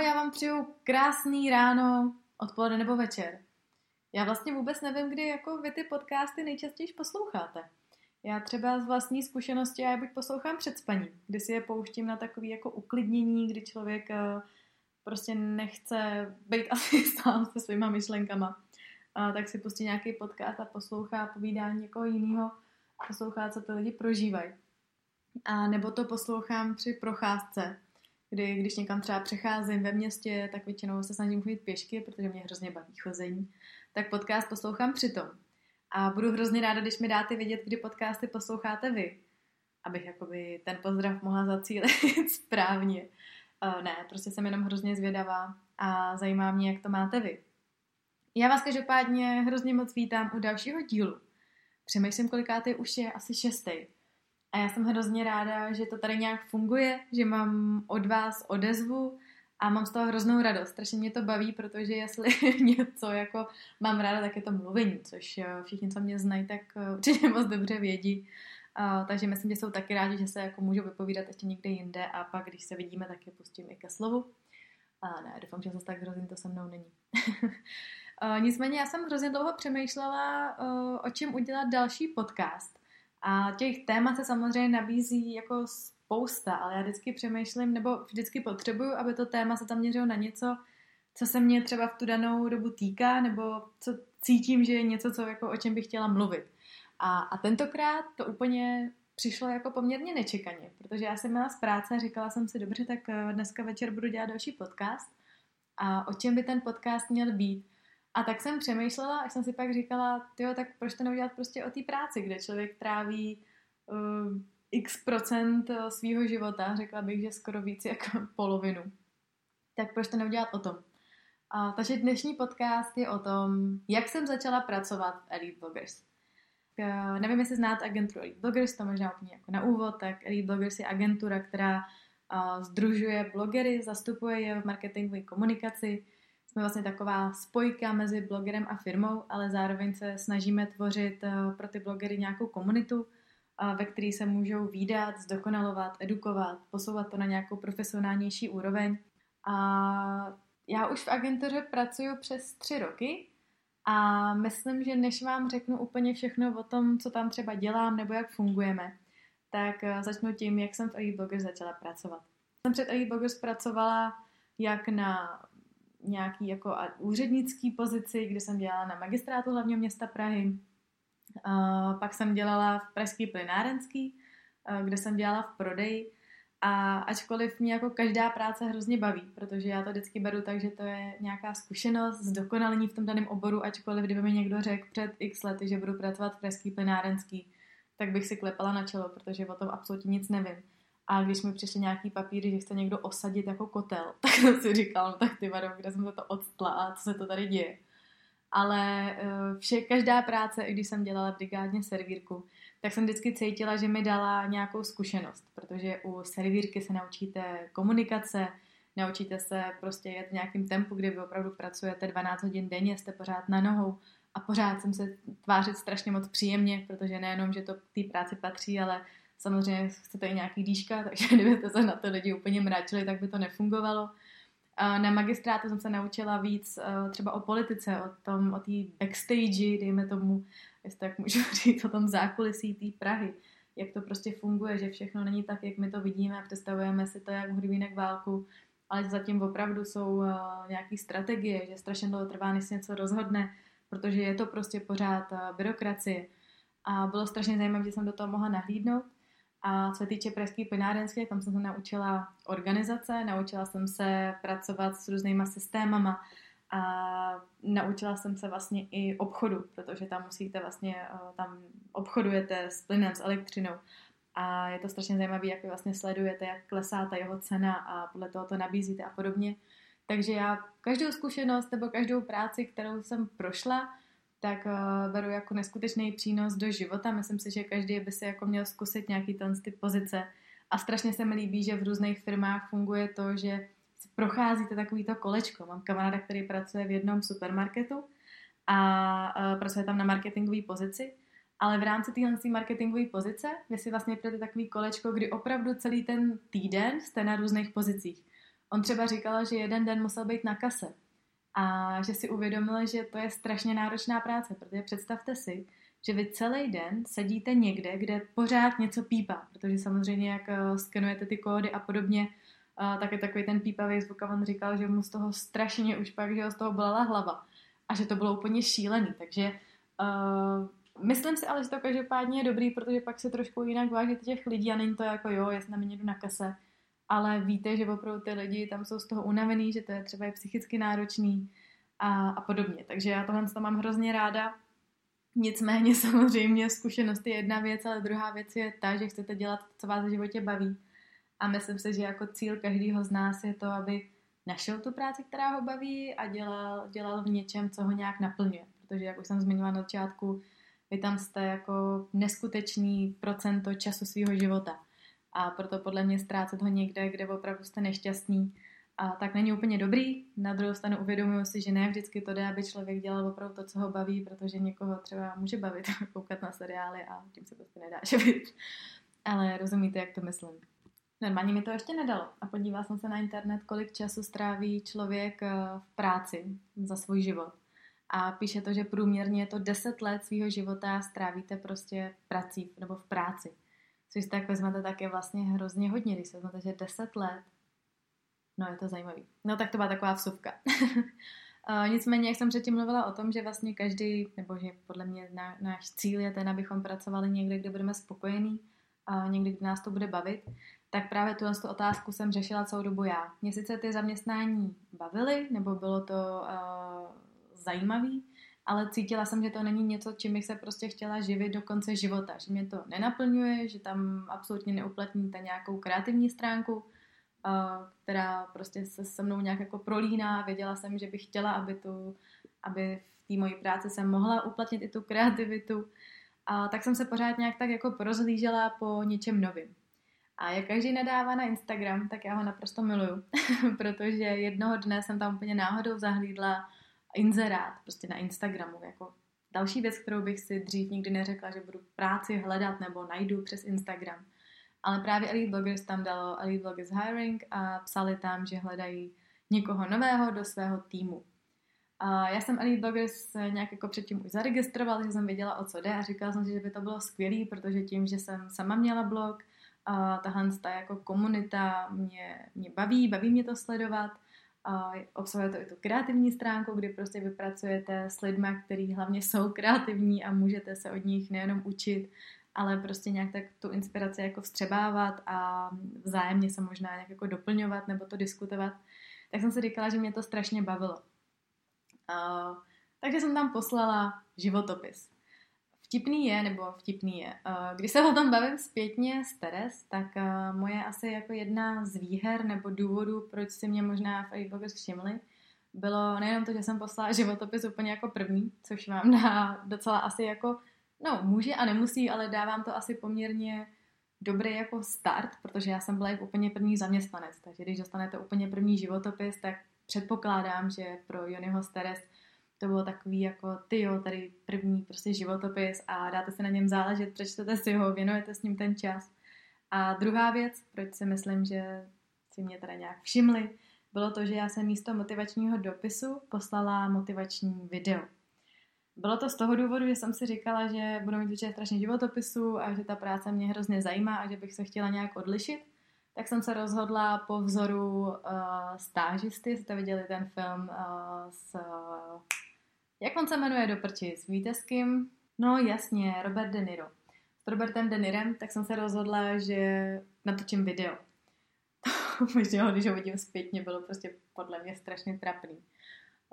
Ahoj, já vám přeju krásný ráno, odpoledne nebo večer. Já vlastně vůbec nevím, kdy jako vy ty podcasty nejčastěji posloucháte. Já třeba z vlastní zkušenosti, já je buď poslouchám před spaním, kdy si je pouštím na takový jako uklidnění, kdy člověk eh, prostě nechce být asi sám se svýma myšlenkama, a tak si pustí nějaký podcast a poslouchá povídání někoho jiného, poslouchá, co ty lidi prožívají. A nebo to poslouchám při procházce, kdy když někam třeba přecházím ve městě, tak většinou se snažím chodit pěšky, protože mě hrozně baví chození, tak podcast poslouchám přitom. A budu hrozně ráda, když mi dáte vědět, kdy podcasty posloucháte vy, abych jakoby ten pozdrav mohla zacílit správně. Uh, ne, prostě jsem jenom hrozně zvědavá a zajímá mě, jak to máte vy. Já vás každopádně hrozně moc vítám u dalšího dílu. Přemýšlím, kolikátý už je, asi šestý. A já jsem hrozně ráda, že to tady nějak funguje, že mám od vás odezvu a mám z toho hroznou radost. Strašně mě to baví, protože jestli něco jako mám ráda, tak je to mluvení, což eh, všichni, co mě znají, tak eh, určitě moc dobře vědí. Uh, takže myslím, že jsou taky rádi, že se jako můžu vypovídat ještě někde jinde a pak, když se vidíme, tak je pustím i ke slovu. A ne, doufám, že zase tak hrozně to se mnou není. nicméně já jsem hrozně dlouho přemýšlela, o čem udělat další podcast. A těch témat se samozřejmě nabízí jako spousta, ale já vždycky přemýšlím, nebo vždycky potřebuju, aby to téma se tam měřilo na něco, co se mě třeba v tu danou dobu týká, nebo co cítím, že je něco, co, jako, o čem bych chtěla mluvit. A, a tentokrát to úplně přišlo jako poměrně nečekaně, protože já jsem měla z práce a říkala jsem si, dobře, tak eh, dneska večer budu dělat další podcast. A o čem by ten podcast měl být? A tak jsem přemýšlela, až jsem si pak říkala, tyjo, tak proč to neudělat prostě o té práci, kde člověk tráví uh, x procent eh, svého života, řekla bych, že skoro víc jako polovinu. Tak proč to neudělat o tom? A, takže dnešní podcast je o tom, jak jsem začala pracovat v Elite Bloggers. Uh, nevím, jestli znáte agenturu Elite Bloggers, to možná úplně jako na úvod, tak Elite Bloggers je agentura, která uh, združuje blogery, zastupuje je v marketingové komunikaci, jsme vlastně taková spojka mezi blogerem a firmou, ale zároveň se snažíme tvořit eh, pro ty blogery nějakou komunitu, eh, ve které se můžou výdat, zdokonalovat, edukovat, posouvat to na nějakou profesionálnější úroveň. A já už v agentuře pracuji přes tři roky a myslím, že než vám řeknu úplně všechno o tom, co tam třeba dělám nebo jak fungujeme, tak eh, začnu tím, jak jsem v Elite Bloggers začala pracovat. Jsem před Elite Bloggers pracovala jak na nějaký jako úřednický pozici, kde jsem dělala na magistrátu hlavního města Prahy. Pak jsem dělala v Pražský plynárenský, kde jsem dělala v prodeji. A ačkoliv mě jako každá práce hrozně baví, protože já to vždycky beru tak, že to je nějaká zkušenost, zdokonalení v tom daném oboru, ačkoliv kdyby mi někdo řekl před x lety, že budu pracovat v Pražský plynárenský, tak bych si klepala na čelo, protože o tom absolutně nic nevím. A když mi přišly nějaký papíry, že chce někdo osadit jako kotel, tak jsem si říkal, no tak ty vado, kde jsem se to odstla a co se to tady děje. Ale eh, vše, každá práce, i když jsem dělala brigádně servírku, tak jsem vždycky cítila, že mi dala nějakou zkušenost, protože u servírky se naučíte komunikace, naučíte se prostě jet v nějakém tempu, kde vy opravdu pracujete 12 hodin denně, jste pořád na nohou a pořád jsem se tvářit strašně moc příjemně, protože nejenom, že to k té práci patří, ale Samozřejmě chcete i nějaký dýška, takže kdybyste se na to lidi úplně mračili, tak by to nefungovalo. Na magistrátu jsem se naučila víc eh, třeba o politice, o tom, o té backstage, dejme tomu, jestli tak můžu říct, o tom zákulisí té Prahy, jak to prostě funguje, že všechno není tak, jak my to vidíme a představujeme si to jak hudvínek válku, ale zatím opravdu jsou eh, nějaké strategie, že strašně dlouho trvá, než se něco rozhodne, protože je to prostě pořád eh, byrokracie. A bylo strašně zajímavé, že jsem do toho mohla nahlídnout. A co se týče pražské plynárenské, tam jsem se naučila organizace, naučila jsem se pracovat s různýma systémama a naučila jsem se vlastně i obchodu, protože tam musíte vlastně, eh, tam obchodujete s plynem, s elektřinou. a je to strašně zajímavé, jak vy vlastně sledujete, jak klesá ta jeho cena a podle toho to nabízíte a podobně. Takže já každou zkušenost nebo každou práci, kterou jsem prošla, tak uh, beru jako neskutečný přínos do života. Myslím si, že každý by si jako měl zkusit nějaký ten ty pozice. A strašně se mi líbí, že v různých firmách funguje to, že procházíte takovýto kolečko. Mám kamaráda, který pracuje v jednom supermarketu a uh, pracuje tam na marketingové pozici ale v rámci téhle marketingové pozice vy si vlastně půjdete takový kolečko, kdy opravdu celý ten týden jste na různých pozicích. On třeba říkal, že jeden den musel být na kase a že si uvědomil, že to je strašně náročná práce, protože představte si, že vy celý den sedíte někde, kde pořád něco pípá, protože samozřejmě jak eh, skenujete ty kódy a podobně, eh, tak je takový ten pípavý zvuk a on říkal, že mu z toho strašně už pak, že ho z toho bolela hlava a že to bylo úplně šílený, takže uh, Myslím si ale, že to každopádně je dobrý, protože pak se trošku jinak vážíte těch lidí a není to jako jo, já na jdu na kase, ale víte, že opravdu ty lidi tam jsou z toho unavený, že to je třeba i psychicky náročný a, a podobně. Takže já tohle to mám hrozně ráda. Nicméně samozřejmě zkušenost je jedna věc, ale druhá věc je ta, že chcete dělat, co vás v životě baví. A myslím si, že jako cíl každého z nás je to, aby našel tu práci, která ho baví a dělal, dělal v něčem, co ho nějak naplňuje. Protože, jak už jsem zmínila na začátku, vy tam jste jako neskutečný procento času svého života. A proto podle mě ztrácet ho někde, kde opravdu jste nešťastný, a tak není úplně dobrý. Na druhou stranu uvědomuji si, že ne vždycky to jde, aby člověk dělal opravdu to, co ho baví, protože někoho třeba může bavit koukat na seriály a tím se prostě nedá živit. Ale rozumíte, jak to myslím. Normálně mi to ještě nedalo. A podívala jsem se na internet, kolik času stráví člověk eh, v práci za svůj život a píše to, že průměrně je to 10 let svého života strávíte prostě prací nebo v práci. Což tak vezmete, tak je vlastně hrozně hodně, když se vezmete, že 10 let, no je to zajímavý. No tak to byla taková vsuvka. Nicméně, jak jsem předtím mluvila o tom, že vlastně každý, nebo že podle mě ná, náš cíl je ten, abychom pracovali někde, kde budeme spokojení, a někdy, kde nás to bude bavit, tak právě tuhle tu otázku jsem řešila celou dobu já. Mě sice ty zaměstnání bavily, nebo bylo to uh, zajímavý, ale cítila jsem, že to není něco, čím bych se prostě chtěla živit do konce života, že mě to nenaplňuje, že tam absolutně neuplatníte nějakou kreativní stránku, která prostě se se mnou nějak jako prolíná. Věděla jsem, že bych chtěla, aby, tu, aby v té mojí práci jsem mohla uplatnit i tu kreativitu. A tak jsem se pořád nějak tak jako porozhlížela po něčem novým. A jak každý nadává na Instagram, tak já ho naprosto miluju, protože jednoho dne jsem tam úplně náhodou zahlídla inzerát prostě na Instagramu, jako další věc, kterou bych si dřív nikdy neřekla, že budu práci hledat nebo najdu přes Instagram. Ale právě Elite Bloggers tam dalo Elite Bloggers Hiring a psali tam, že hledají někoho nového do svého týmu. A já jsem Elite Bloggers nějak jako předtím už zaregistrovala, že jsem věděla, o co jde a říkala jsem si, že by to bylo skvělé, protože tím, že jsem sama měla blog, a tahle ta jako komunita mě, mě baví, baví mě to sledovat obsahuje to i tu kreativní stránku, kdy prostě vypracujete s lidmi, kteří hlavně jsou kreativní a můžete se od nich nejenom učit, ale prostě nějak tak tu inspiraci jako vstřebávat a vzájemně se možná nějak jako doplňovat nebo to diskutovat. Tak jsem si říkala, že mě to strašně bavilo. Uh, takže jsem tam poslala životopis vtipný je, nebo vtipný je, eh, když se o tom bavím zpětně z Teres, tak eh, moje asi jako jedna z výher nebo důvodů, proč si mě možná v iBloggers všimli, bylo nejenom to, že jsem poslala životopis úplně jako první, což vám dá docela asi jako, no může a nemusí, ale dávám to asi poměrně dobrý jako start, protože já jsem byla jako úplně první zaměstnanec, takže když dostanete úplně první životopis, tak předpokládám, že pro Jonyho Steres to bylo takový jako, ty jo, tady první prostě životopis a dáte se na něm záležet, přečtete si ho, věnujete s ním ten čas. A druhá věc, proč si myslím, že si mě teda nějak všimli, bylo to, že já jsem místo motivačního dopisu poslala motivační video. Bylo to z toho důvodu, že jsem si říkala, že budu mít určitě strašně životopisu a že ta práce mě hrozně zajímá a že bych se chtěla nějak odlišit. Tak jsem se rozhodla po vzoru uh, stážisty, jste viděli ten film uh, s uh, jak on se jmenuje do prčic? Víte s kým? No jasně, Robert De Niro. S Robertem De Nirem, tak jsem se rozhodla, že natočím video. Možná, když ho vidím zpětně, bylo prostě podle mě strašně trapný.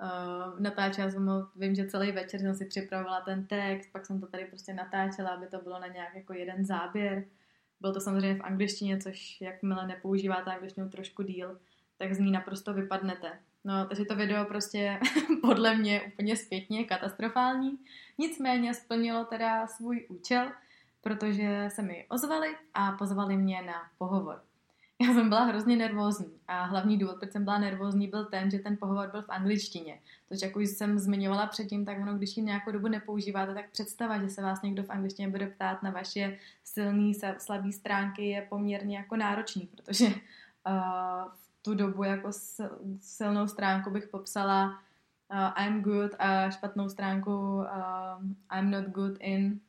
Uh, natáčela jsem ho, vím, že celý večer jsem si připravovala ten text, pak jsem to tady prostě natáčela, aby to bylo na nějak jako jeden záběr. Byl to samozřejmě v angličtině, což jakmile nepoužíváte angličtinu trošku díl, tak z ní naprosto vypadnete. No, takže to video prostě podle mě úplně zpětně katastrofální. Nicméně splnilo teda svůj účel, protože se mi ozvali a pozvali mě na pohovor. Já jsem byla hrozně nervózní a hlavní důvod, proč jsem byla nervózní, byl ten, že ten pohovor byl v angličtině. Což jak už jsem zmiňovala předtím, tak ono, když ji nějakou dobu nepoužíváte, tak představa, že se vás někdo v angličtině bude ptát na vaše silné, slabé stránky je poměrně jako náročný, protože uh, tu dobu jako silnou stránku bych popsala uh, I'm good a špatnou stránku uh, I'm not good in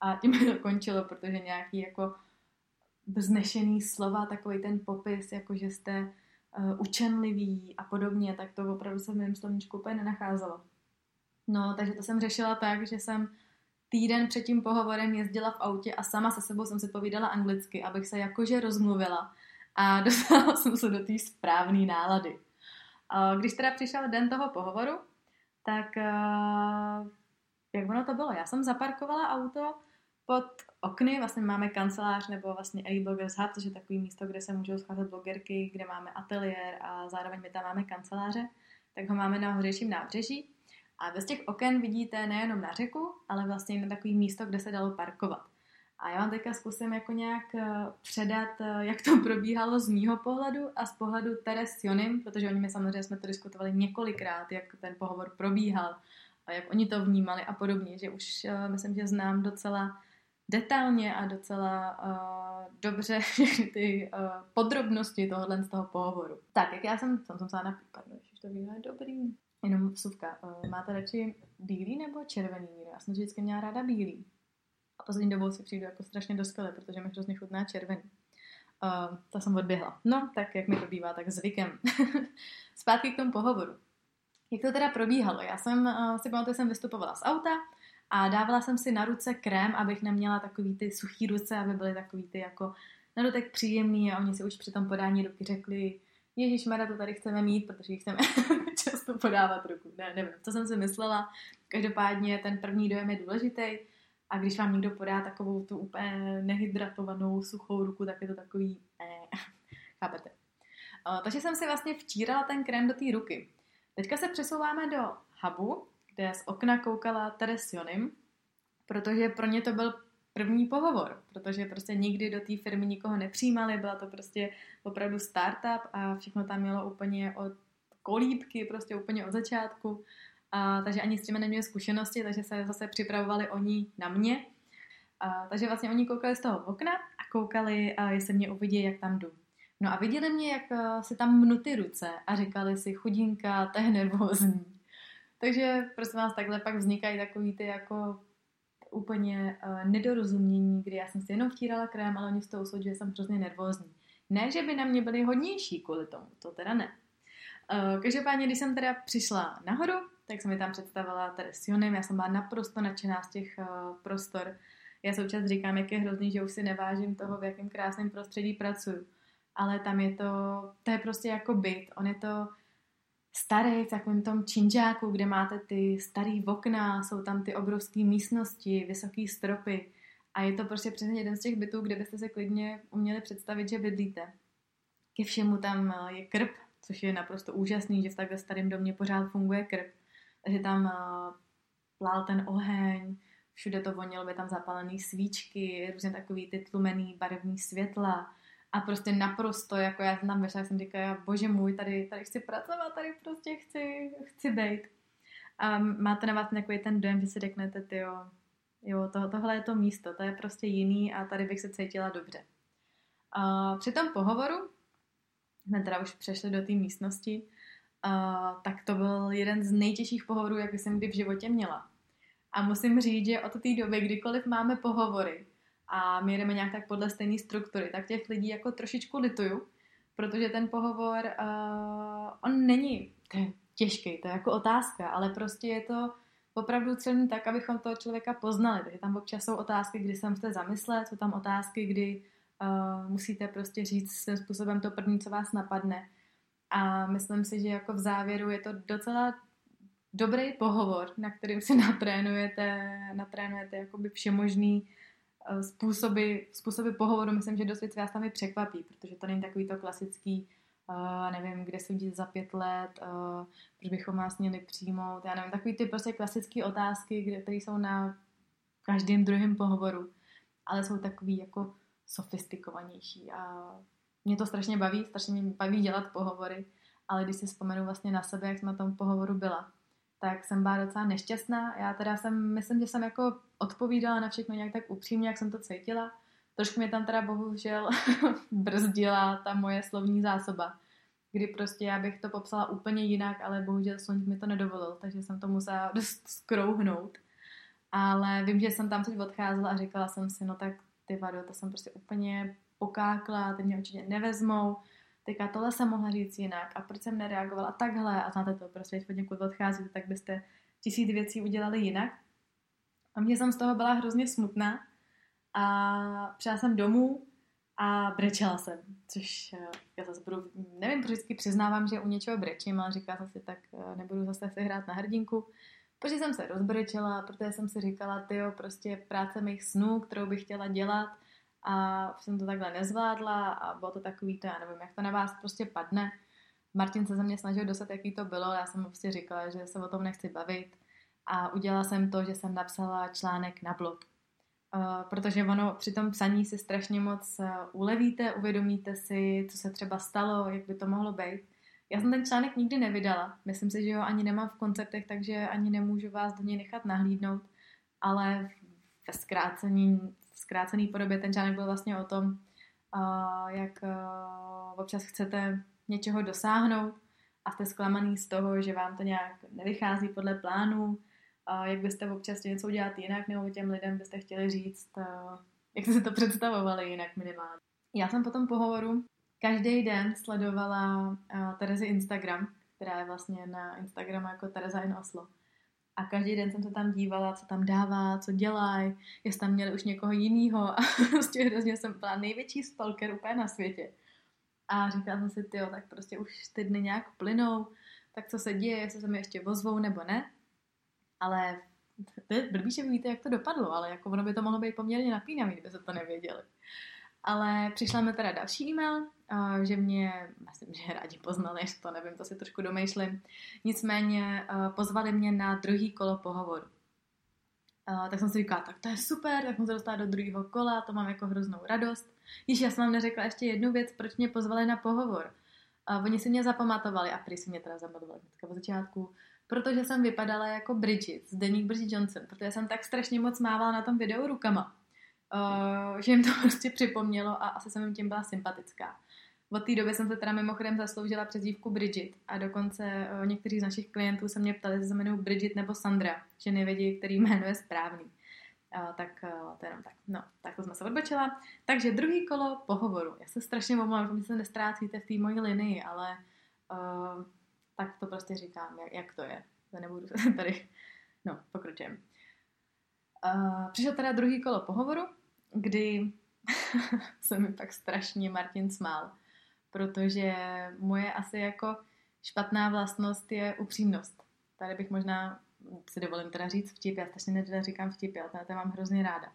a tím to končilo, protože nějaký jako vznešený slova, takový ten popis, jako že jste uh, učenlivý a podobně, tak to opravdu se v mém slovníčku úplně nenacházelo. No, takže to jsem řešila tak, že jsem týden před tím pohovorem jezdila v autě a sama se sebou jsem si povídala anglicky, abych se jakože rozmluvila a dostala jsem se do té správné nálady. Když teda přišel den toho pohovoru, tak uh, jak ono to bylo? Já jsem zaparkovala auto pod okny, vlastně máme kancelář nebo vlastně e-bloggers hub, což je takový místo, kde se můžou scházet blogerky, kde máme ateliér a zároveň my tam máme kanceláře, tak ho máme na hořejším nábřeží. A bez těch oken vidíte nejenom na řeku, ale vlastně na takový místo, kde se dalo parkovat. A já vám teďka zkusím jako nějak eh, předat, eh, jak to probíhalo z mýho pohledu a z pohledu Teres Jonim, protože oni mi samozřejmě jsme to diskutovali několikrát, jak ten pohovor probíhal a jak oni to vnímali a podobně, že už eh, myslím, že znám docela detailně a docela uh, dobře ty uh, podrobnosti tohohle z toho pohovoru. Tak, jak já jsem, jsem, jsem se například, že to je dobrý. Jenom vsuvka, uh, máte radši bílý nebo červený víno? Já jsem vždycky měla ráda bílý. A poslední dobou si přijdu jako strašně dospělé, protože mi hrozně chutná červený. Uh, to jsem odběhla. No, tak jak mi to bývá, tak zvykem. Zpátky k tomu pohovoru. Jak to teda probíhalo? Já jsem uh, si pamatuju, jsem vystupovala z auta, a dávala jsem si na ruce krém, abych neměla takový ty suchý ruce, aby byly takový ty jako na dotek příjemný a oni si už při tom podání ruky řekli, Ježíš Mara, to tady chceme mít, protože ji chceme často podávat ruku. Ne, nevím, to jsem si myslela. Každopádně ten první dojem je důležitý a když vám někdo podá takovou tu úplně nehydratovanou suchou ruku, tak je to takový, eh, chápete. Takže jsem si vlastně vtírala ten krém do té ruky. Teďka se přesouváme do hubu, kde z okna koukala Teresionim, protože pro ně to byl první pohovor, protože prostě nikdy do té firmy nikoho nepřijímali, byla to prostě opravdu startup a všechno tam mělo úplně od kolíbky, prostě úplně od začátku. A, takže ani s tím neměli zkušenosti, takže se zase připravovali oni na mě. A, takže vlastně oni koukali z toho okna a koukali, a jestli mě uvidí, jak tam jdu. No a viděli mě, jak se tam mnu ty ruce a říkali si, chudinka, to je nervózní. Takže prosím vás, takhle pak vznikají takový ty jako úplně uh, nedorozumění, kdy já jsem si jenom vtírala krém, ale oni z toho usoudili, že jsem hrozně nervózní. Ne, že by na mě byli hodnější kvůli tomu, to teda ne. Uh, každopádně, když jsem teda přišla nahoru, tak jsem mi tam představila tady s Jonem, já jsem byla naprosto nadšená z těch uh, prostor. Já součas říkám, jak je hrozný, že už si nevážím toho, v jakém krásném prostředí pracuju. Ale tam je to, to je prostě jako byt. On je to, starý, v takovém tom činžáku, kde máte ty starý okna, jsou tam ty obrovské místnosti, vysoké stropy. A je to prostě přesně jeden z těch bytů, kde byste se klidně uměli představit, že bydlíte. Ke všemu tam eh, je krb, což je naprosto úžasný, že v takhle starém domě pořád funguje krb. Takže tam eh, plál ten oheň, všude to vonilo, by tam zapálené svíčky, různě takový ty tlumený barevný světla a prostě naprosto, jako já tam vešla, jsem říkala, bože můj, tady, tady chci pracovat, tady prostě chci, chci být. A máte na vás takový ten dojem, že si řeknete, ty jo, jo to, tohle je to místo, to je prostě jiný a tady bych se cítila dobře. A při tom pohovoru, jsme teda už přešli do té místnosti, tak to byl jeden z nejtěžších pohovorů, jak jsem kdy v životě měla. A musím říct, že od té doby, kdykoliv máme pohovory, a my jdeme nějak tak podle stejné struktury, tak těch lidí jako trošičku lituju, protože ten pohovor, uh, on není těžký, to je jako otázka, ale prostě je to opravdu celý tak, abychom toho člověka poznali. Takže tam občas jsou otázky, kdy se musíte zamyslet, jsou tam otázky, kdy uh, musíte prostě říct svým způsobem to první, co vás napadne. A myslím si, že jako v závěru je to docela dobrý pohovor, na kterým si natrénujete, natrénujete jakoby všemožný uh, způsoby, způsoby pohovoru, myslím, že dost věcí vás tam i překvapí, protože to není takový to klasický, uh, nevím, kde se udělat za pět let, uh, proč bychom vás měli přijmout, já nevím, takový ty prostě klasické otázky, které jsou na každém druhém pohovoru, ale jsou takový jako sofistikovanější a mě to strašně baví, strašně mě baví dělat pohovory, ale když si vzpomenu vlastně na sebe, jak jsem na tom pohovoru byla, tak jsem byla docela nešťastná. Já teda jsem, myslím, že jsem jako odpovídala na všechno nějak tak upřímně, jak jsem to cítila. Trošku mě tam teda bohužel brzdila ta moje slovní zásoba, kdy prostě já bych to popsala úplně jinak, ale bohužel sloník mi to nedovolil, takže jsem to musela dost skrouhnout. Ale vím, že jsem tam teď odcházela a říkala jsem si, no tak ty vado, to jsem prostě úplně pokákla, ty mě určitě nevezmou, teďka tohle jsem mohla říct jinak a proč jsem nereagovala takhle a znáte to, prostě když od někud odcházíte, tak byste tisíc věcí udělali jinak. A mě jsem z toho byla hrozně smutná a přijela jsem domů a brečela jsem, což eh, já zase budu, nevím, proč vždycky přiznávám, že u něčeho brečím, ale říkala jsem si, tak eh, nebudu zase si hrát na hrdinku. Protože jsem se rozbrečela, protože jsem si říkala, tyjo, prostě práce mých snů, kterou bych chtěla dělat, a jsem to takhle nezvládla a bylo to takový, to já nevím, jak to na vás prostě padne. Martin se ze mě snažil dostat, jaký to bylo, já jsem mu prostě říkala, že se o tom nechci bavit a udělala jsem to, že jsem napsala článek na blog. Uh, protože ono při tom psaní si strašně moc uh, ulevíte, uvědomíte si, co se třeba stalo, jak by to mohlo být. Já jsem ten článek nikdy nevydala, myslím si, že ho ani nemám v konceptech, takže ani nemůžu vás do něj nechat nahlídnout, ale ve zkrácení zkrácený podobě ten článek byl vlastně o tom, uh, jak uh, občas chcete něčeho dosáhnout a jste zklamaný z toho, že vám to nějak nevychází podle plánu, uh, jak byste občas něco udělat jinak, nebo těm lidem byste chtěli říct, jak jste si to představovali jinak minimálně. Já jsem po tom pohovoru každý den sledovala Terezy Instagram, která je vlastně na Instagramu jako Tereza in Oslo. A každý den jsem se tam dívala, co tam dává, co dělají, jestli tam měli už někoho jiného a prostě hrozně jsem byla největší stalker úplně na světě. A říkala jsem si, ty tak prostě už ty dny nějak plynou, tak co se děje, jestli se mi ještě vozvou nebo ne. Ale blbý, že víte, jak to dopadlo, ale jako ono by to mohlo být poměrně napínavý, kdyby se to nevěděli. Ale přišla mi teda další e-mail, že mě, myslím, že rádi poznali, to nevím, to si trošku domýšlím. Nicméně pozvali mě na druhý kolo pohovoru. Tak jsem si říkala, tak to je super, tak jsem se dostala do druhého kola, to mám jako hroznou radost. Již já jsem vám neřekla ještě jednu věc, proč mě pozvali na pohovor. Oni si mě zapamatovali a prý si mě teda zapamatovali hnedka začátku, protože jsem vypadala jako Bridget, z Deník Bridget Johnson, protože jsem tak strašně moc mávala na tom videu rukama uh, že jim to prostě připomnělo a asi jsem jim tím byla sympatická. Od té doby jsem se teda mimochodem zasloužila přezdívku Bridget a dokonce uh, někteří z našich klientů se mě ptali, jestli se jmenuji Bridget nebo Sandra, že nevědí, který jméno je správný. Uh, tak uh, to jenom tak. No, tak to jsme se odbočila. Takže druhý kolo pohovoru. Já se strašně omlouvám, že se nestrácíte v té mojí linii, ale uh, tak to prostě říkám, jak, jak to je. To nebudu tady, no, pokročím. Uh, přišel teda druhý kolo pohovoru, kdy se mi pak strašně Martin smál, protože moje asi jako špatná vlastnost je upřímnost. Tady bych možná si dovolím teda říct vtip, já strašně nerada říkám vtip, ale to mám hrozně ráda.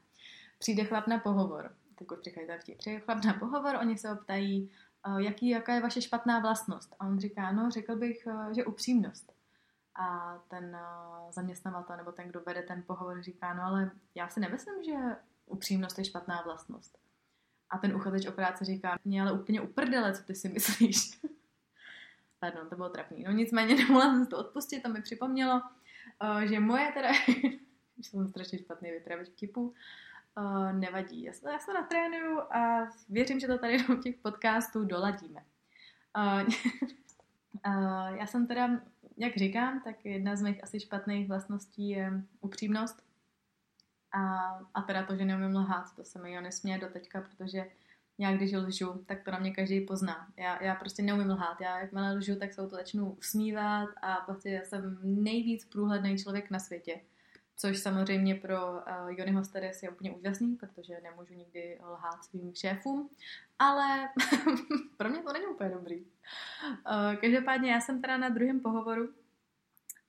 Přijde chlap na pohovor, tak už přichází vtip. Přijde chlap na pohovor, oni se optají, jaký, jaká je vaše špatná vlastnost. A on říká, no, řekl bych, že upřímnost. A ten zaměstnavatel nebo ten, kdo vede ten pohovor, říká, no ale já si nemyslím, že upřímnost je špatná vlastnost. A ten uchazeč o práci říká, mě ale úplně uprdele, co ty si myslíš. Pardon, to bylo trapný. No nicméně nemohla jsem to odpustit, to mi připomnělo, že moje teda, že jsem strašně špatný vypravěč vtipu, nevadí. Já se, já se natrénuju a věřím, že to tady do těch podcastů doladíme. já jsem teda jak říkám, tak jedna z mých asi špatných vlastností je upřímnost. A, a teda to, že neumím lhát, to se mi jo nesměje do teďka, protože já když lžu, tak to na mě každý pozná. Já, já prostě neumím lhát. Já jakmile lžu, tak se to začnu usmívat a prostě já jsem nejvíc průhledný člověk na světě. Což samozřejmě pro uh, Jonyho Steres je úplně úžasný, protože nemůžu nikdy lhát svým šéfům, ale pro mě to není úplně dobrý. Uh, každopádně já jsem teda na druhém pohovoru,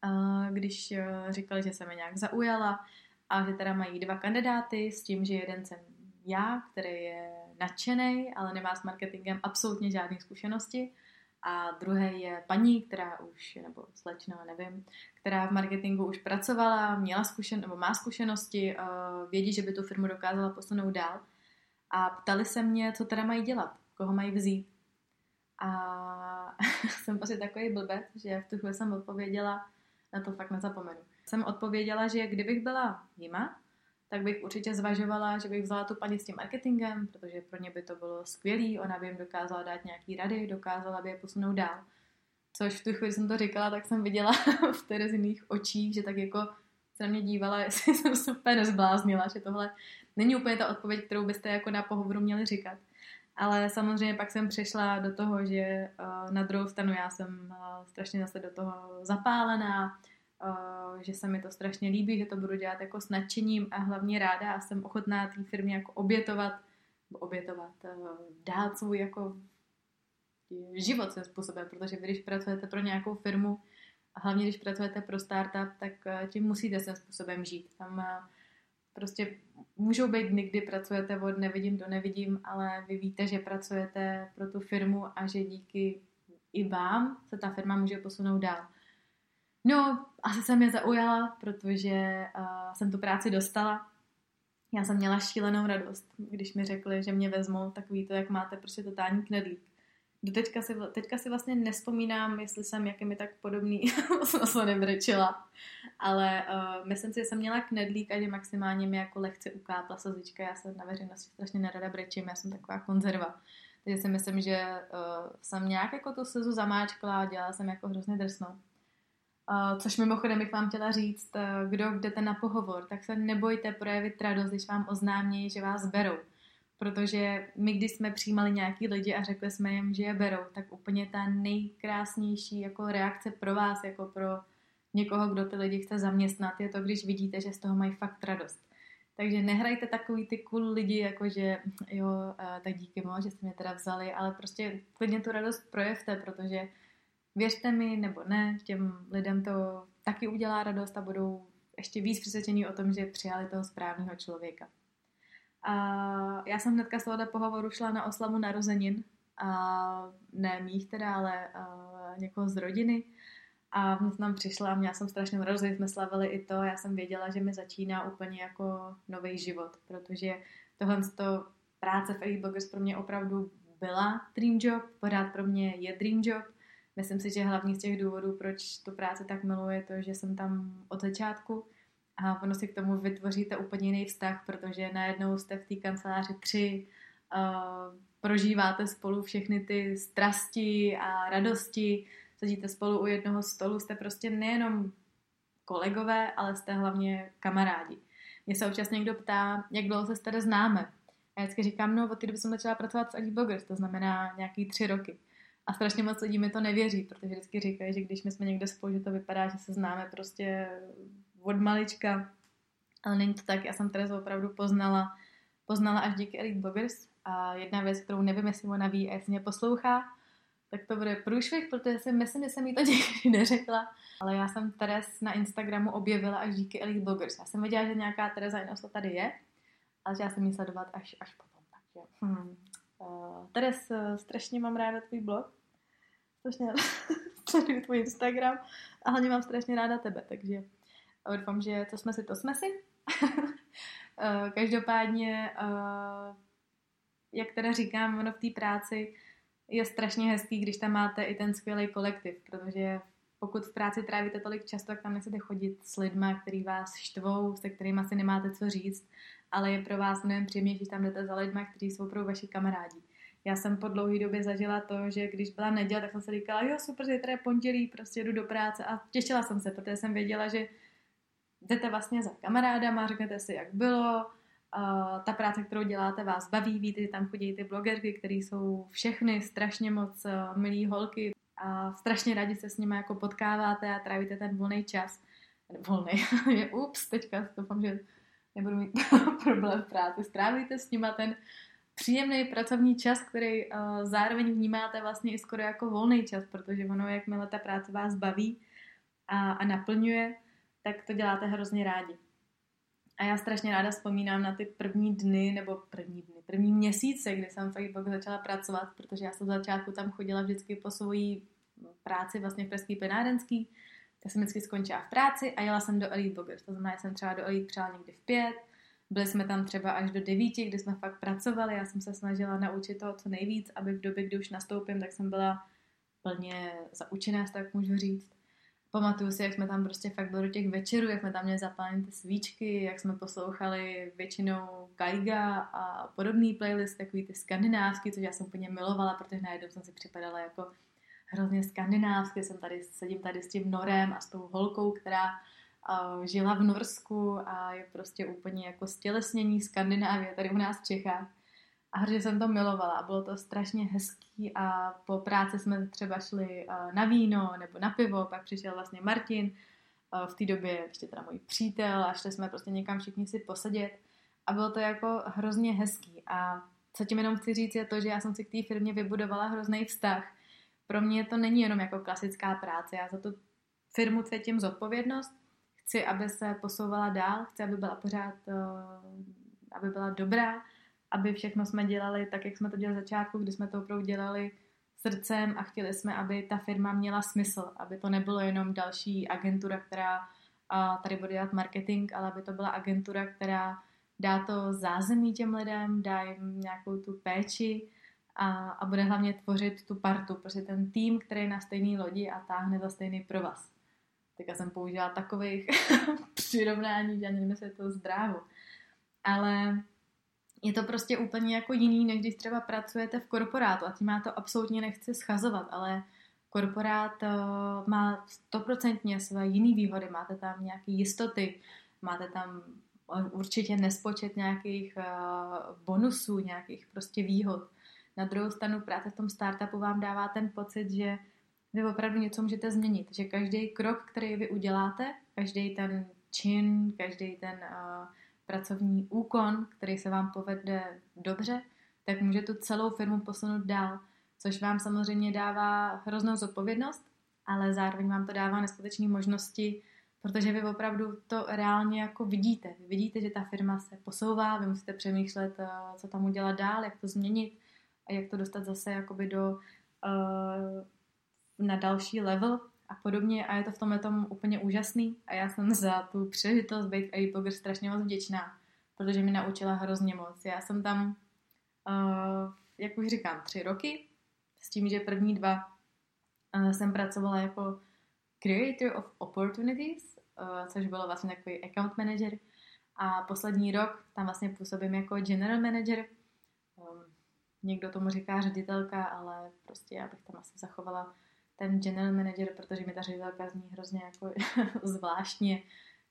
uh, když uh, říkali, že se mi nějak zaujala a že teda mají dva kandidáty s tím, že jeden jsem já, který je nadšený, ale nemá s marketingem absolutně žádné zkušenosti. A druhý je paní, která už, nebo slečna, nevím, která v marketingu už pracovala, měla zkušen, nebo má zkušenosti, uh, vědí, že by tu firmu dokázala posunout dál. A ptali se mě, co teda mají dělat, koho mají vzít. A jsem asi takový blbec, že v tu chvíli jsem odpověděla, na to fakt nezapomenu. Jsem odpověděla, že kdybych byla jima, tak bych určitě zvažovala, že bych vzala tu paní s tím marketingem, protože pro ně by to bylo skvělý, ona by jim dokázala dát nějaký rady, dokázala by je posunout dál. Což v tu chvíli jsem to říkala, tak jsem viděla v Tereziných očích, že tak jako se na mě dívala, jestli jsem super nezbláznila, že tohle není úplně ta odpověď, kterou byste jako na pohovoru měli říkat. Ale samozřejmě pak jsem přešla do toho, že uh, na druhou stranu já jsem uh, strašně zase do toho zapálená, že se mi to strašně líbí, že to budu dělat jako s nadšením a hlavně ráda a jsem ochotná té firmě jako obětovat, obětovat, uh, dát svůj jako život svým způsobem, protože vy, když pracujete pro nějakou firmu, a hlavně když pracujete pro startup, tak uh, tím musíte svým způsobem žít. Tam uh, prostě můžou být dny, kdy pracujete od nevidím do nevidím, ale vy víte, že pracujete pro tu firmu a že díky i vám se ta firma může posunout dál. No, asi jsem je zaujala, protože uh, jsem tu práci dostala. Já jsem měla šílenou radost, když mi řekli, že mě vezmou takový to, jak máte prostě totální knedlík. Do teďka si, teďka si vlastně nespomínám, jestli jsem jaký mi tak podobný, jsem se nebrečila, ale uh, myslím si, že jsem měla knedlík a že maximálně mi jako lehce ukápla slzička. Já se na veřejnosti strašně nerada brečím, já jsem taková konzerva. Takže si myslím, že uh, jsem nějak jako tu slzu zamáčkla a dělala jsem jako hrozně drsnou. Což mimochodem bych vám chtěla říct, uh, kdo jdete na pohovor, tak se nebojte projevit radost, když vám oznámí, že vás berou. Protože my, když jsme přijímali nějaký lidi a řekli jsme jim, že je berou, tak úplně ta nejkrásnější jako reakce pro vás, jako pro někoho, kdo ty lidi chce zaměstnat, je to, když vidíte, že z toho mají fakt radost. Takže nehrajte takový ty cool lidi, jako že jo, uh, tak díky mo, že jste mě teda vzali, ale prostě klidně tu radost projevte, protože věřte mi nebo ne, těm lidem to taky udělá radost a budou ještě víc přesvědčení o tom, že přijali toho správného člověka. A já jsem hnedka z tohoto pohovoru šla na oslavu narozenin, a ne mých teda, ale někoho z rodiny. A jsem tam přišla a měla jsem strašně radost, jsme slavili i to. Já jsem věděla, že mi začíná úplně jako nový život, protože tohle to práce v Elite Bloggers pro mě opravdu byla dream job, pořád pro mě je dream job. Myslím si, že hlavní z těch důvodů, proč tu práci tak miluji, je to, že jsem tam od začátku a ono si k tomu vytvoříte úplně jiný vztah, protože najednou jste v té kanceláři tři, uh, prožíváte spolu všechny ty strasti a radosti, sedíte spolu u jednoho stolu, jste prostě nejenom kolegové, ale jste hlavně kamarádi. Mě se občas někdo ptá, jak dlouho se tady známe. A já vždycky říkám, no od té doby jsem začala pracovat s Elite Bloggers, to znamená nějaký tři roky. A strašně moc lidí mi to nevěří, protože vždycky říkají, že když my jsme někde spolu, že to vypadá, že se známe prostě od malička. Ale není to tak, já jsem Terezu opravdu poznala, poznala až díky Elite Bloggers. A jedna věc, kterou nevím, jestli ona ví a jestli mě poslouchá, tak to bude průšvih, protože si myslím, že jsem jí to někdy neřekla. Ale já jsem Teres na Instagramu objevila až díky Elite Bloggers. Já jsem věděla, že nějaká Tereza Inoso tady je, ale že já jsem ji sledovat až, až potom. Takže, hmm. Uh, Teres, uh, strašně mám ráda tvůj blog. Strašně sleduju tvůj Instagram a hlavně mám strašně ráda tebe, takže doufám, že to jsme si, to jsme si. Eh, každopádně, eh, jak teda říkám, ono v té práci je strašně hezký, když tam máte i ten skvělý kolektiv, protože pokud v práci trávíte tolik často, tak tam nechcete chodit s lidma, který vás štvou, se kterými asi nemáte co říct, ale je pro vás mnohem příjemnější, tam jdete za lidma, kteří jsou pro vaši kamarádi. Já jsem po dlouhé době zažila to, že když byla neděle, tak jsem si říkala, jo super, že je pondělí, prostě jdu do práce a těšila jsem se, protože jsem věděla, že jdete vlastně za kamarádama, řeknete si, jak bylo, uh, ta práce, kterou děláte, vás baví, víte, že tam chodí ty blogerky, které jsou všechny strašně moc uh, milí holky a strašně rádi se s nimi jako potkáváte a trávíte ten volný čas. Volný, ups, teďka doufám, že nebudu mít problém v práci. Strávíte s nima ten příjemný pracovní čas, který uh, zároveň vnímáte vlastně i skoro jako volný čas, protože ono, jakmile ta práce vás baví a, a naplňuje, tak to děláte hrozně rádi. A já strašně ráda vzpomínám na ty první dny, nebo první dny, první měsíce, kdy jsem fakt začala pracovat, protože já jsem v začátku tam chodila vždycky po svojí práci vlastně v Pražský penárenský, tak jsem vždycky skončila v práci a jela jsem do Elite Bloggers. To znamená, že jsem třeba do Elite přijela někdy v pět, byli jsme tam třeba až do devíti, kdy jsme fakt pracovali. Já jsem se snažila naučit toho co nejvíc, aby v době, kdy už nastoupím, tak jsem byla plně zaučená, tak můžu říct. Pamatuju si, jak jsme tam prostě fakt byli do těch večerů, jak jsme tam měli zapálené ty svíčky, jak jsme poslouchali většinou Kaiga a podobný playlist, takový ty skandinávský, což já jsem úplně milovala, protože najednou jsem si připadala jako hrozně skandinávsky. Jsem tady, sedím tady s tím Norem a s tou holkou, která uh, žila v Norsku a je prostě úplně jako stělesnění Skandinávie tady u nás v Čechách. A hrozně jsem to milovala a bylo to strašně hezký a po práci jsme třeba šli uh, na víno nebo na pivo, pak přišel vlastně Martin, uh, v té době ještě teda můj přítel a šli jsme prostě někam všichni si posedět a bylo to jako hrozně hezký a co tím jenom chci říct je to, že já jsem si k té firmě vybudovala hrozný vztah, pro mě to není jenom jako klasická práce. Já za tu firmu cítím zodpovědnost. Chci, aby se posouvala dál, chci, aby byla pořád, uh, aby byla dobrá, aby všechno jsme dělali tak, jak jsme to dělali v začátku, kdy jsme to opravdu dělali srdcem a chtěli jsme, aby ta firma měla smysl, aby to nebylo jenom další agentura, která uh, tady bude dělat marketing, ale aby to byla agentura, která dá to zázemí těm lidem, dá jim nějakou tu péči, a, a bude hlavně tvořit tu partu, prostě ten tým, který je na stejné lodi a táhne za stejný provaz. Tak já jsem použila takových přirovnání, že ani nevím, jestli je to zdrávo. Ale je to prostě úplně jako jiný, než když třeba pracujete v korporátu a tím já to absolutně nechci schazovat, ale korporát uh, má stoprocentně své jiné výhody, máte tam nějaké jistoty, máte tam určitě nespočet nějakých uh, bonusů, nějakých prostě výhod. Na druhou stranu práce v tom startupu vám dává ten pocit, že vy opravdu něco můžete změnit, že každý krok, který vy uděláte, každý ten čin, každý ten uh, pracovní úkon, který se vám povede dobře, tak může tu celou firmu posunout dál, což vám samozřejmě dává hroznou zodpovědnost, ale zároveň vám to dává neskutečné možnosti, protože vy opravdu to reálně jako vidíte. Vy vidíte, že ta firma se posouvá, vy musíte přemýšlet, co tam udělat dál, jak to změnit, a jak to dostat zase jakoby do uh, na další level a podobně. A je to v tomhle tom úplně úžasný a já jsem za tu příležitost být v strašně moc vděčná, protože mi naučila hrozně moc. Já jsem tam, uh, jak už říkám, tři roky, s tím, že první dva uh, jsem pracovala jako Creator of Opportunities, uh, což bylo vlastně takový account manager. A poslední rok tam vlastně působím jako general manager, někdo tomu říká ředitelka, ale prostě já bych tam asi zachovala ten general manager, protože mi ta ředitelka zní hrozně jako zvláštně,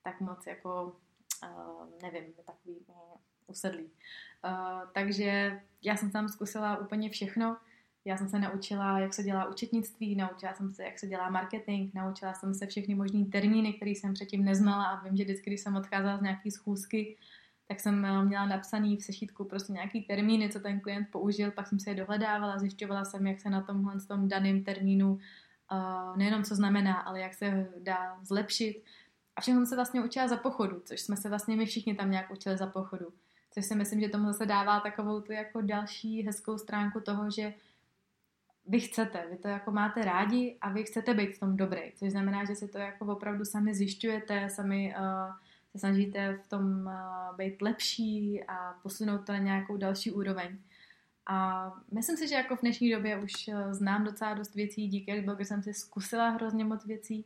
tak moc jako, uh, nevím, takový uh, usedlý. Uh, takže já jsem tam zkusila úplně všechno. Já jsem se naučila, jak se dělá účetnictví, naučila jsem se, jak se dělá marketing, naučila jsem se všechny možné termíny, které jsem předtím neznala a vím, že vždycky, když jsem odcházela z nějaký schůzky, tak jsem eh, měla napsaný v sešítku prostě nějaký termíny, co ten klient použil, pak jsem se je dohledávala, zjišťovala jsem, jak se na tomhle tom daném termínu uh, nejenom co znamená, ale jak se dá zlepšit. A všechno se vlastně učila za pochodu, což jsme se vlastně my všichni tam nějak učili za pochodu. Což si myslím, že tomu zase dává takovou tu jako další hezkou stránku toho, že vy chcete, vy to jako máte rádi a vy chcete být v tom dobrý, což znamená, že si to jako opravdu sami zjišťujete, sami uh, se snažíte v tom uh, být lepší a posunout to na nějakou další úroveň. A myslím si, že jako v dnešní době už uh, znám docela dost věcí, díky že jsem si zkusila hrozně moc věcí.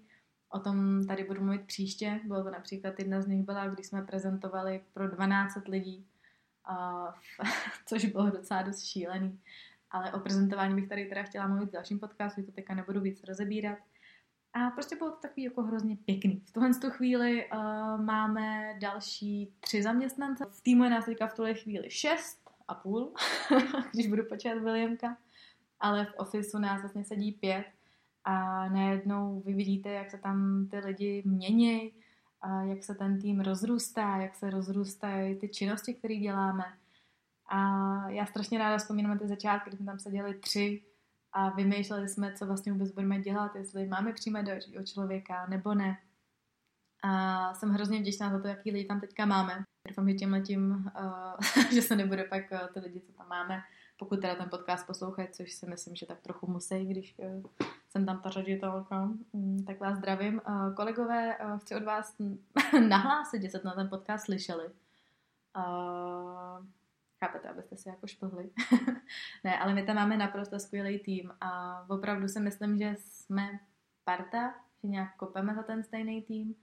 O tom tady budu mluvit příště. Bylo to například jedna z nich byla, když jsme prezentovali pro 12 lidí, uh, což bylo docela dost šílený. Ale o prezentování bych tady teda chtěla mluvit v dalším podcastu, to teďka nebudu víc rozebírat. A prostě bylo to takový jako hrozně pěkný. V tuhle tu chvíli uh, máme další tři zaměstnance. V týmu je nás teďka v tuhle chvíli šest a půl, když budu počítat Williamka. Ale v ofisu nás vlastně sedí pět a najednou vy vidíte, jak se tam ty lidi mění, a jak se ten tým rozrůstá, jak se rozrůstají ty činnosti, které děláme. A já strašně ráda vzpomínám na ty začátky, kdy jsme tam seděli tři a vymýšleli jsme, co vlastně vůbec budeme dělat, jestli máme přijímat dalšího člověka nebo ne. A jsem hrozně vděčná za to, jaký lidi tam teďka máme. Doufám, že tím, uh, že se nebude pak uh, ty lidi, co tam máme, pokud teda ten podcast poslouchají, což si myslím, že tak trochu musí, když uh, jsem tam ta ředitelka, um, tak vás zdravím. Uh, kolegové, uh, chci od vás nahlásit, že jste na ten podcast slyšeli. Uh, chápete, abyste si jako šplhli. ne, ale my tam máme naprosto skvělý tým a opravdu si myslím, že jsme parta, že nějak kopeme za ten stejný tým,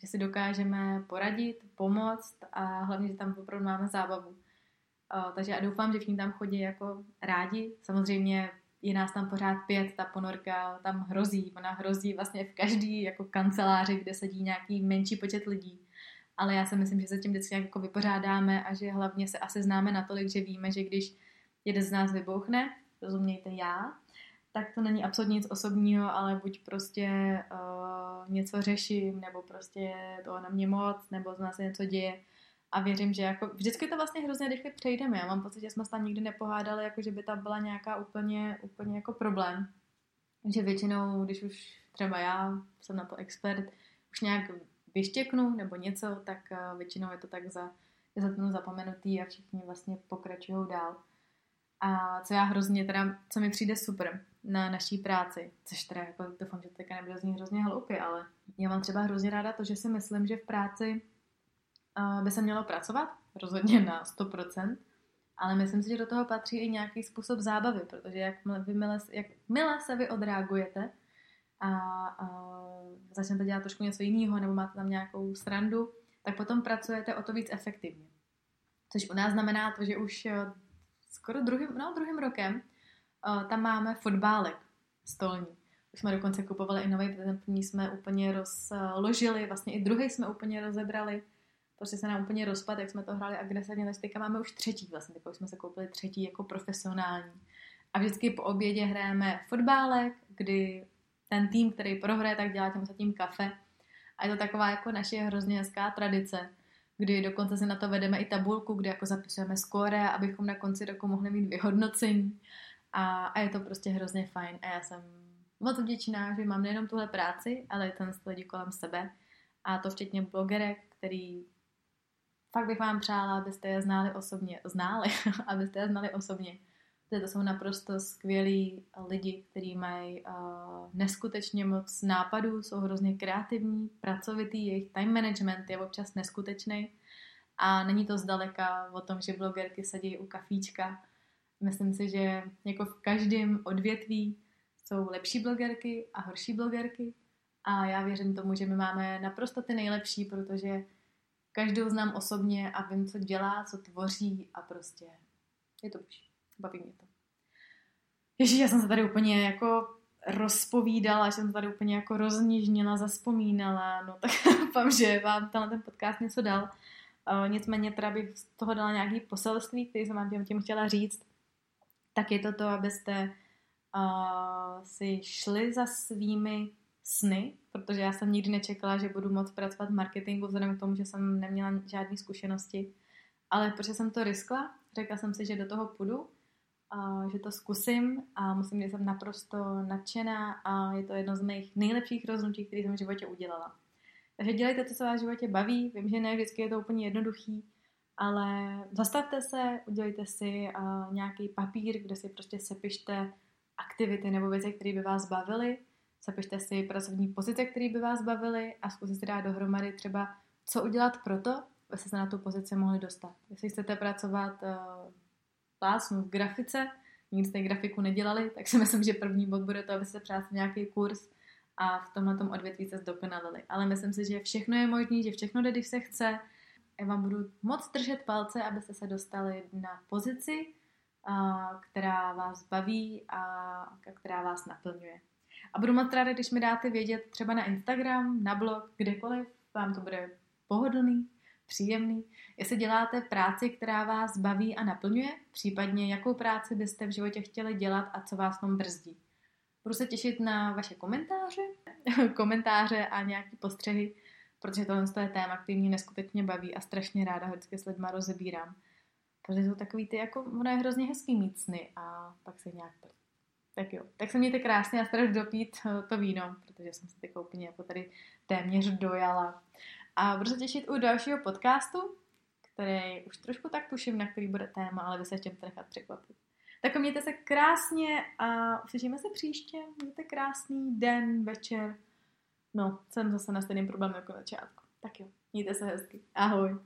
že si dokážeme poradit, pomoct a hlavně, že tam opravdu máme zábavu. Uh, takže já doufám, že všichni tam chodí jako rádi. Samozřejmě je nás tam pořád pět, ta ponorka tam hrozí. Ona hrozí vlastně v každý jako kanceláři, kde sedí nějaký menší počet lidí ale já si myslím, že se tím vždycky jako vypořádáme a že hlavně se asi známe natolik, že víme, že když jeden z nás vybouchne, rozumějte já, tak to není absolutně nic osobního, ale buď prostě uh, něco řeším, nebo prostě to na mě moc, nebo z nás se něco děje. A věřím, že jako vždycky to vlastně hrozně rychle přejdeme. Já mám pocit, že jsme se tam nikdy nepohádali, jako že by tam byla nějaká úplně, úplně jako problém. Že většinou, když už třeba já jsem na to expert, už nějak vyštěknu nebo něco, tak eh, většinou je to tak za, je za to zapomenutý a všichni vlastně pokračují dál. A co já hrozně, teda, co mi přijde super na naší práci, což teda jako doufám, že teďka nebude znít hrozně hloupě, ale já mám třeba hrozně ráda to, že si myslím, že v práci uh, by se mělo pracovat, rozhodně na 100%, ale myslím si, že do toho patří i nějaký způsob zábavy, protože jak, vy mile, jak mile se vy odreagujete, a, a začnete dělat trošku něco jiného nebo máte tam nějakou srandu, tak potom pracujete o to víc efektivně. Což u nás znamená to, že už eh, skoro druhým, no, druhým rokem uh, tam máme fotbálek stolní. Už jsme dokonce kupovali i nový, ten první jsme úplně rozložili, vlastně i druhý jsme úplně rozebrali, prostě se nám úplně rozpad, jak jsme to hráli agresivně, takže teďka máme už třetí vlastně, teďka už jsme se koupili třetí jako profesionální. A vždycky po obědě hrajeme fotbálek, kdy ten tým, který prohraje, tak dělá těm tím kafe. A je to taková jako naše hrozně hezká tradice, kdy dokonce si na to vedeme i tabulku, kde jako zapisujeme skóre, abychom na konci roku mohli mít vyhodnocení. A, a je to prostě hrozně fajn. A já jsem moc vděčná, že mám nejenom tuhle práci, ale i ten lidi kolem sebe. A to včetně blogerek, který fakt bych vám přála, abyste je znali osobně. Znali, abyste je znali osobně to jsou naprosto skvělí lidi, kteří mají uh, neskutečně moc nápadů, jsou hrozně kreativní, pracovitý, jejich time management je občas neskutečný a není to zdaleka o tom, že blogerky sedí u kafíčka. Myslím si, že jako v každém odvětví jsou lepší blogerky a horší blogerky a já věřím tomu, že my máme naprosto ty nejlepší, protože každou znám osobně a vím, co dělá, co tvoří a prostě je to boží. Baví mě to. Ježíš, já jsem se tady úplně jako rozpovídala, jsem se tady úplně jako roznižnila, zaspomínala, no tak doufám, že vám tenhle ten podcast něco dal. Uh, nicméně teda bych z toho dala nějaký poselství, který jsem vám tím, chtěla říct, tak je to to, abyste uh, si šli za svými sny, protože já jsem nikdy nečekala, že budu moc pracovat v marketingu, vzhledem k tomu, že jsem neměla žádné zkušenosti. Ale protože jsem to riskla, řekla jsem si, že do toho půjdu že to zkusím a musím, že jsem naprosto nadšená a je to jedno z mých nejlepších rozhodnutí, které jsem v životě udělala. Takže dělejte to, co vás v životě baví. Vím, že ne vždycky je to úplně jednoduchý, ale zastavte se, udělejte si nějaký papír, kde si prostě sepište aktivity nebo věci, které by vás bavily. Sepište si pracovní pozice, které by vás bavily a zkusit si dát dohromady třeba, co udělat proto, abyste se na tu pozici mohli dostat. Jestli chcete pracovat uh, plásnu v grafice, nic té grafiku nedělali, tak si myslím, že první bod bude to, aby se přást nějaký kurz a v tomhle tom odvětví se zdokonalili. Ale myslím si, že všechno je možné, že všechno jde, když se chce. Já vám budu moc držet palce, abyste se dostali na pozici, která vás baví a která vás naplňuje. A budu moc ráda, když mi dáte vědět třeba na Instagram, na blog, kdekoliv vám to bude pohodlný, příjemný. Jestli děláte práci, která vás baví a naplňuje, případně jakou práci byste v životě chtěli dělat a co vás tom brzdí. Budu se těšit na vaše komentáře, komentáře a nějaké postřehy, protože tohle je téma, který mě neskutečně baví a strašně ráda ho vždycky s lidma rozebírám. Protože jsou takový ty, jako, ono je hrozně hezký mít sny a pak se nějak Tak jo, tak se mějte krásně a starať dopít to víno, protože jsem se teď úplně jako tady téměř dojala. A budu se těšit u dalšího podcastu, který už trošku tak tuším, na který bude téma, ale vy se ještě nechat překvapit. Tak mějte se krásně a uslyšíme se příště. Mějte krásný den, večer. No, jsem zase na stejném problému jako na začátku. Tak jo, mějte se hezky. Ahoj.